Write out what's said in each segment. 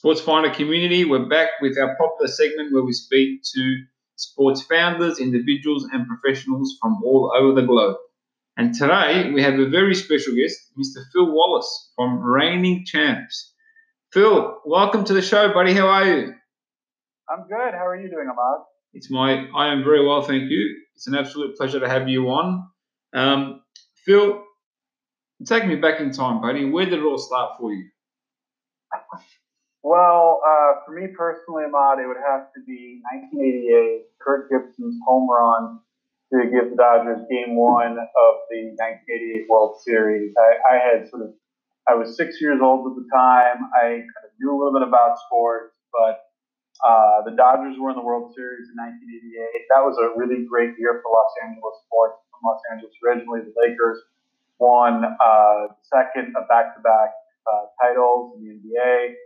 Sports Finder community, we're back with our popular segment where we speak to sports founders, individuals, and professionals from all over the globe. And today we have a very special guest, Mr. Phil Wallace from Reigning Champs. Phil, welcome to the show, buddy. How are you? I'm good. How are you doing, Ahmad? It's my, I am very well, thank you. It's an absolute pleasure to have you on. Um, Phil, take me back in time, buddy. Where did it all start for you? Well, uh, for me personally, Ahmad, it would have to be 1988, Kirk Gibson's home run to give the Dodgers game one of the 1988 World Series. I, I had sort of, I was six years old at the time. I kind of knew a little bit about sports, but uh, the Dodgers were in the World Series in 1988. That was a really great year for Los Angeles sports. From Los Angeles originally, the Lakers won uh, second of back-to-back uh, titles in the NBA.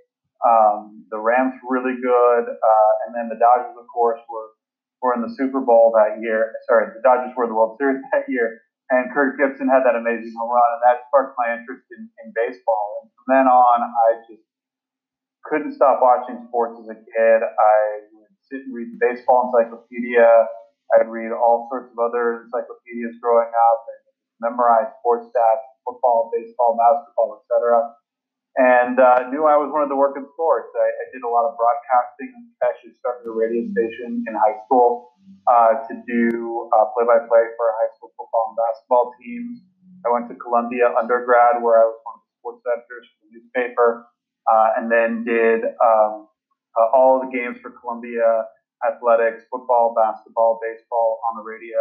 Um, the Rams were really good, uh, and then the Dodgers, of course, were were in the Super Bowl that year. Sorry, the Dodgers were the World Series that year, and Kirk Gibson had that amazing home run, and that sparked my interest in, in baseball. And from then on, I just couldn't stop watching sports as a kid. I would sit and read the baseball encyclopedia. I'd read all sorts of other encyclopedias growing up and memorize sports stats, football, baseball, basketball, etc and uh, knew I was one of the work in sports. I, I did a lot of broadcasting. I actually, started a radio station in high school uh, to do uh, play-by-play for high school football and basketball teams. I went to Columbia undergrad, where I was one of the sports editors for the newspaper, uh, and then did um, uh, all the games for Columbia athletics, football, basketball, baseball on the radio,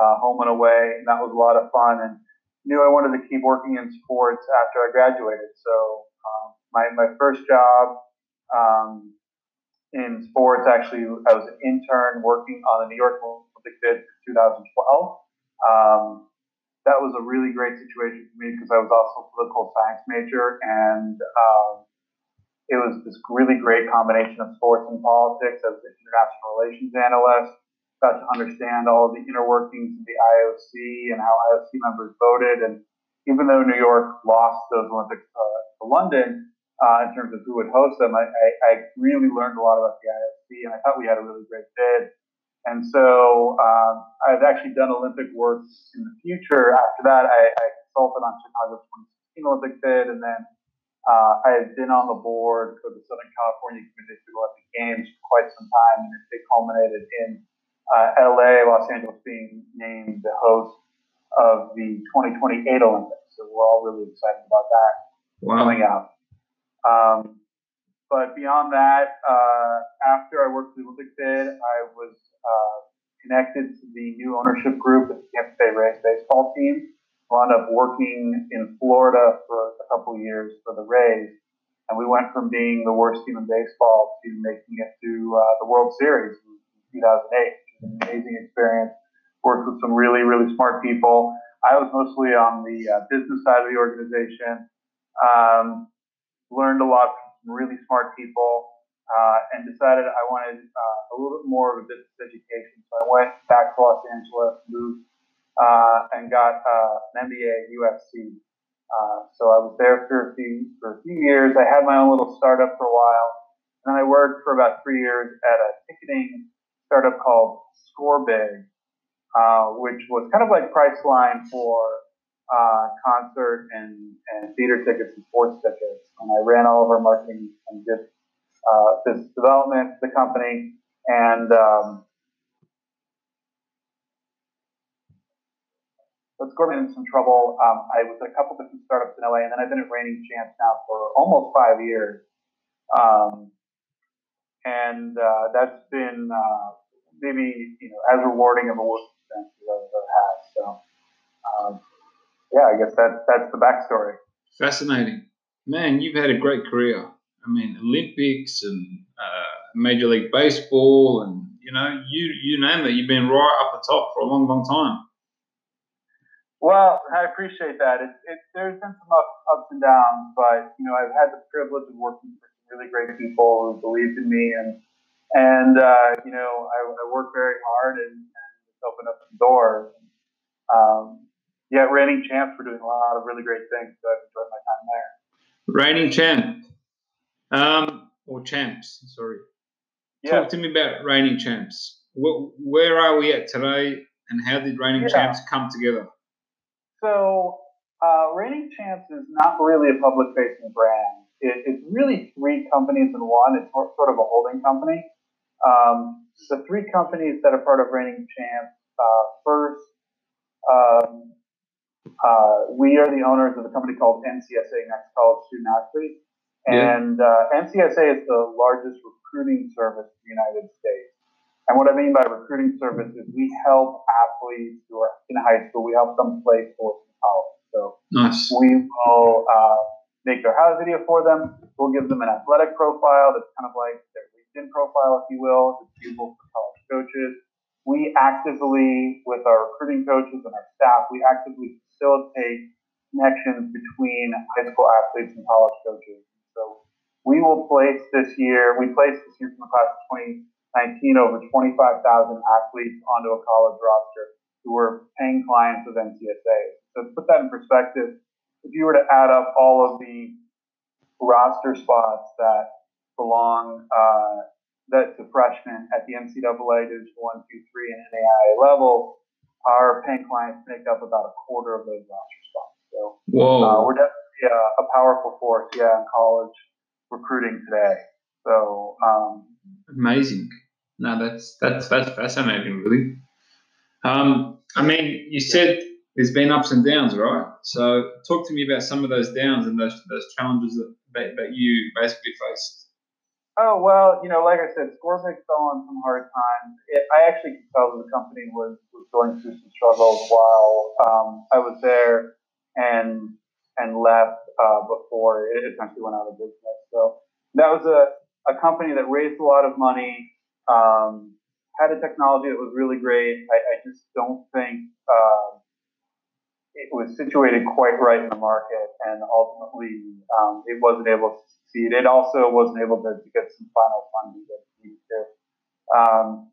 uh, home and away. And that was a lot of fun. And knew I wanted to keep working in sports after I graduated. So um, my, my first job um, in sports, actually, I was an intern working on the New York Olympic bid for 2012. Um, that was a really great situation for me because I was also a political science major, and um, it was this really great combination of sports and politics. I was an international relations analyst got to understand all of the inner workings of the IOC and how IOC members voted. And even though New York lost those Olympics uh, to London uh, in terms of who would host them, I, I, I, really learned a lot about the IOC, and I thought we had a really great bid. And so um, I've actually done Olympic work in the future. After that, I, I consulted on Chicago's 2016 Olympic bid, and then uh, I had been on the board for the Southern California the Olympic Games for quite some time, and it culminated in uh, LA, Los Angeles being named the host of the 2028 Olympics. So we're all really excited about that Wow. coming out. Um, but beyond that, uh, after I worked for the Olympic bid, I was uh, connected to the new ownership group at the Tampa Bay Rays baseball team. I wound up working in Florida for a couple years for the Rays, and we went from being the worst team in baseball to making it to uh, the World Series in 2008 an amazing experience. Worked with some really, really smart people. I was mostly on the uh, business side of the organization. Um, learned a lot from some really smart people, uh, and decided I wanted uh, a little bit more of a business education. So I went back to Los Angeles, moved, uh, and got uh, an MBA at USC. Uh, so I was there for a few for a few years. I had my own little startup for a while, and then I worked for about three years at a ticketing startup called Scorebig, uh, which was kind of like Priceline for uh, concert and, and theater tickets and sports tickets. And I ran all of our marketing and did uh, business development for the company. And um, but Scorebig in some trouble. Um, I was at a couple different startups in LA, and then I've been at Reigning Champs now for almost five years. Um, and uh, that's been uh, maybe you know as rewarding of a work experience as I've ever had. So um, yeah, I guess that's that's the backstory. Fascinating. Man, you've had a great career. I mean, Olympics and uh, Major League Baseball, and you know, you you name it, you've been right up the top for a long, long time. Well, I appreciate that. It, it, there's been some ups, ups and downs, but you know, I've had the privilege of working with some really great people who believed in me, and and uh, you know, I, I worked very hard and, and opened up some doors. Um, yeah, reigning champs were doing a lot of really great things, so I've enjoyed my time there. Reigning champ, um, or champs, sorry. Yeah. Talk to me about reigning champs. Wh- Where are we at today, and how did reigning Yeah. champs come together? So, uh, Reigning Champs is not really a public facing brand. It, it's really three companies in one. It's sort of a holding company. Um, the three companies that are part of Reigning Champs uh, first, um, uh, we are the owners of a company called NCSA, Next College Student Athlete. Yeah. And uh, NCSA is the largest recruiting service in the United States. And what I mean by recruiting service is we help athletes who are in high school, we help them play sports in college. So Nice. we will uh, make their house video for them. We'll give them an athletic profile that's kind of like LinkedIn profile, if you will, that's usable for college coaches. We actively, with our recruiting coaches and our staff, we actively facilitate connections between high school athletes and college coaches. So we will place this year, we placed this year from the class of 2019 over 25,000 athletes onto a college roster who were paying clients of NCSA. So to put that in perspective, if you were to add up all of the roster spots that belong uh, that to freshmen at the NCAA Division One, Two, Three, and NAIA level, our paying clients make up about a quarter of those roster spots. So uh, we're definitely a, a powerful force, yeah, in college recruiting today. So um, Amazing. No, that's that's that's fascinating, really. Um, I mean, you said there's been ups and downs, right? So talk to me about some of those downs and those those challenges that that, that you basically faced. Oh well, you know, like I said, fell on some hard times. It, I actually could tell that the company was, was going through some struggles while um, I was there, and and left uh, before it essentially went out of business. So that was a, a company that raised a lot of money, um, had a technology that was really great. I, I just don't think uh, it was situated quite right in the market, and ultimately um, it wasn't able to succeed. It also wasn't able to, to get some final funding that needed to. Um,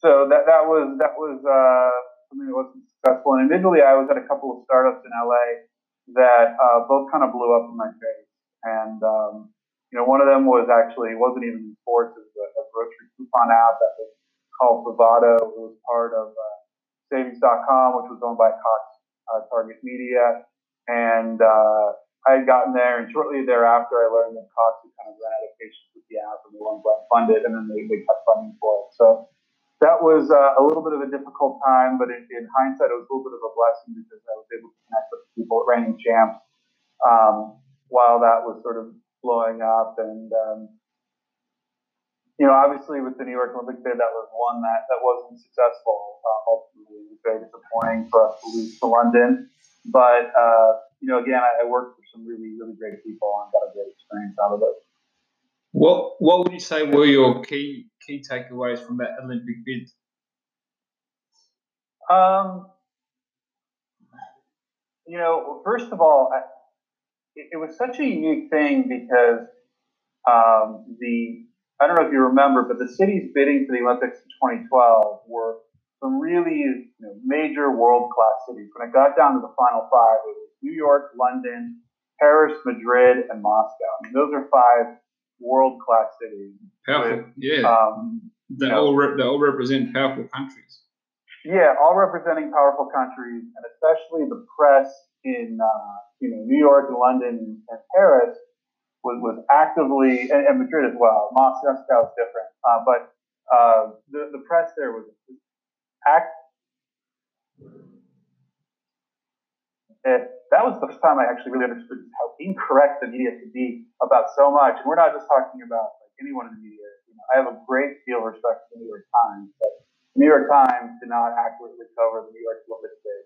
so that that was that was uh, something that wasn't successful. And admittedly, I was at a couple of startups in LA that uh, both kind of blew up in my face. And um, you know, one of them was actually wasn't even sports. It was a, a grocery coupon app that was called Bravado. It was part of uh, Savings.com, which was owned by Cox uh, Target Media. And uh, I had gotten there, and shortly thereafter, I learned that Cox had kind of run out of patience with the app, and they going to fund it, and then they, they cut funding for it. So that was uh, a little bit of a difficult time, but in, in hindsight, it was a little bit of a blessing because I was able to connect with people at Reigning Champs um, while that was sort of blowing up. And, um, you know, obviously with the New York Olympic bid, that was one that, that wasn't successful. Uh, ultimately, it was very disappointing for us to lose to London. But, uh, you know, again, I, I worked for some really, really great people and got a great experience out of it. What what would you say were your key key takeaways from that Olympic bid? Um, you know, first of all, I, it, it was such a unique thing because um, the I don't know if you remember, but the cities bidding for the Olympics in 2012 were some really you know, major world class cities. When it got down to the final five, it was New York, London, Paris, Madrid, and Moscow. I mean, those are five world class cities. Powerful, yeah. Um, they all re- they all represent powerful countries. Yeah, all representing powerful countries, and especially the press in uh, you know New York and London and Paris was, was actively, and, and Madrid as well. Moscow is different, uh, but uh, the the press there was act. It, that was the first time I actually really understood how incorrect the media could be about so much. And we're not just talking about like anyone in the media. You know, I have a great deal of respect for the New York Times, but the New York Times did not accurately cover the New York Olympic bid.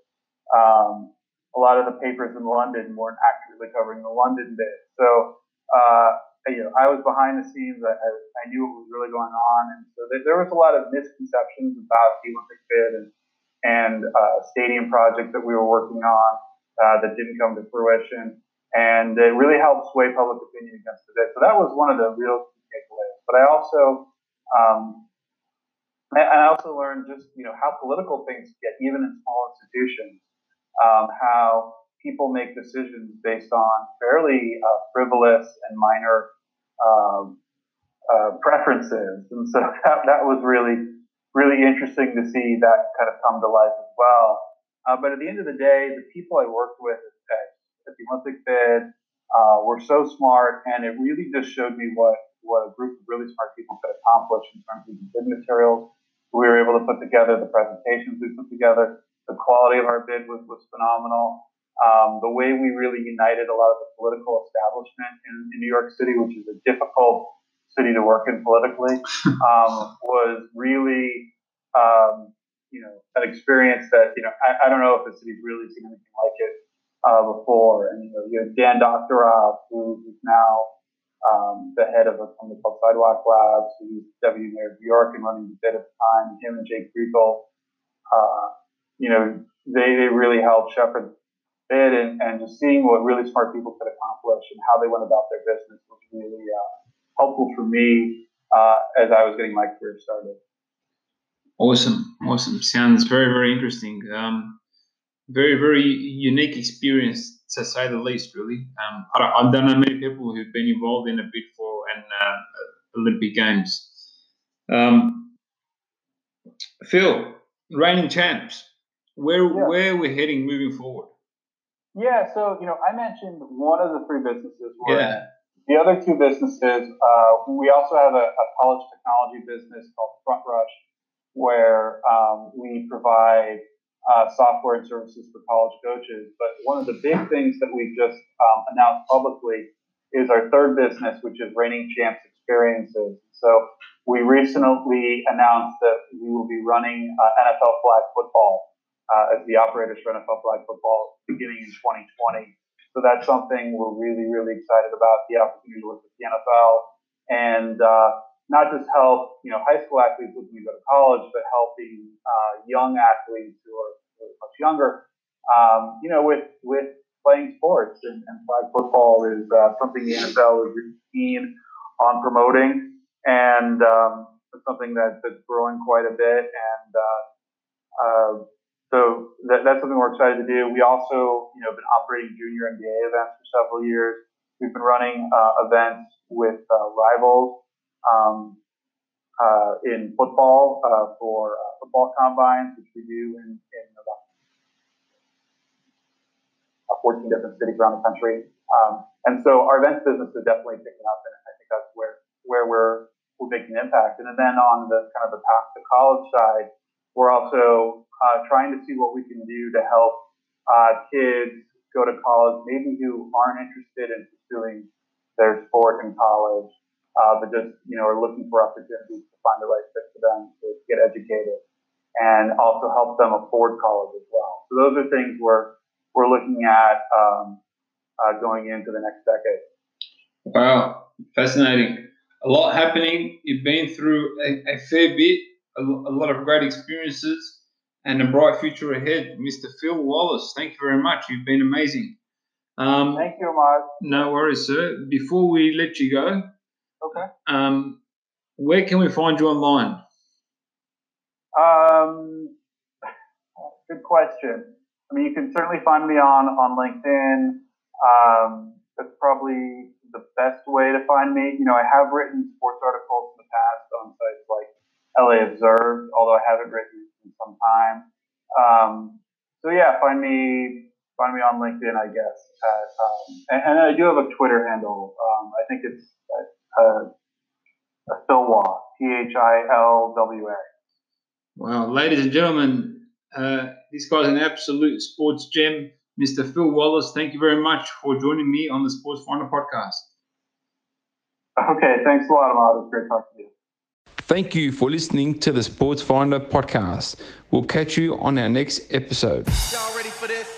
Um, a lot of the papers in London weren't accurately covering the London bid. So uh, you know, I was behind the scenes. I, I, I knew what was really going on, and so there, there was a lot of misconceptions about the Olympic bid and and uh, stadium project that we were working on uh, that didn't come to fruition, and it really helped sway public opinion against the bid. So that was one of the real takeaways. But I also um, I also learned just you know how political things get, even in small institutions. Um, how people make decisions based on fairly uh, frivolous and minor um, uh, preferences. And so that, that was really, really interesting to see that kind of come to life as well. Uh, but at the end of the day, the people I worked with at, at the Olympic bid uh, were so smart, and it really just showed me what, what a group of really smart people could accomplish in terms of the bid materials. We were able to put together, the presentations we put together, the quality of our bid was, was phenomenal. Um, the way we really united a lot of the political establishment in, in New York City, which is a difficult city to work in politically, um, was really, um, you know, an experience that, you know, I, I, don't know if the city's really seen anything like it uh, before. And, you know, you have Dan Doctoroff, who is now um, the head of a company called Sidewalk Labs, who's deputy mayor of New York and running the bid at the time, him and Jay Kriegel, uh, you know, they, they really helped shepherd bid and, and just seeing what really smart people could accomplish and how they went about their business was really uh, helpful for me uh, as I was getting my career started. Awesome, awesome. Sounds very, very interesting. Um, very, very unique experience to say the least. Really, um, I, don't, I, don't, know many people who've been involved in a bid for an uh, Olympic Games. Um, Phil, reigning champs. Where yeah. where we're heading moving forward? Yeah, so you know, I mentioned one of the three businesses. yeah. The other two businesses, uh, we also have a, a, college technology business called Front Rush, where um, we provide uh, software and services for college coaches. But one of the big things that we've just um, announced publicly is our third business, which is Reigning Champs Experiences. So we recently announced that we will be running uh, NFL flag football uh, as the operators for NFL flag football beginning in 2020. So that's something we're really, really excited about the opportunity to work with the NFL and uh, not just help you know high school athletes looking to go to college, but helping uh, young athletes who are, who are much younger, um, you know, with with playing sports and, and flag football is uh, something the NFL is really keen on promoting, and um, it's something that, that's growing quite a bit. And uh, uh, so that, that's something we're excited to do. We also, you know, been operating junior NBA events for several years. We've been running uh, events with uh, rivals um, uh, in football uh, for uh, football combines, which we do in, in about uh, 14 different cities around the country. Um, and so our events business is definitely picking up, and I think that's where where we're we're making an impact. And then on the kind of the path to college side, we're also uh, trying to see what we can do to help uh, kids go to college, maybe who aren't interested in pursuing their sport in college, uh, but just you know are looking for opportunities to find the right fit for them to get educated, and also help them afford college as well. So those are things we're we're looking at um, uh, going into the next decade. Wow, fascinating! A lot happening. You've been through a, a fair bit, a, a lot of great experiences and a bright future ahead. Mr. Phil Wallace, thank you very much. You've been amazing. Um, thank you, Mark. No worries, sir. Before we let you go, okay. Um, where can we find you online? Um, good question. I mean, you can certainly find me on on LinkedIn. Um, that's probably the best way to find me. You know, I have written sports articles in the past on sites like LA Observed, although I haven't written in some time. Um, so yeah, find me find me on LinkedIn, I guess. At, um, and, and, I do have a Twitter handle. Um, I think it's uh, Philwa, T H I L W A. Well, ladies and gentlemen, uh, this guy's an absolute sports gem, Mr. Phil Wallace. Thank you very much for joining me on the Sports Finder podcast. Okay, thanks a lot, Ahmad. It was great talking to you. Thank you for listening to the Sports Finder podcast. We'll catch you on our next episode. Y'all ready for this?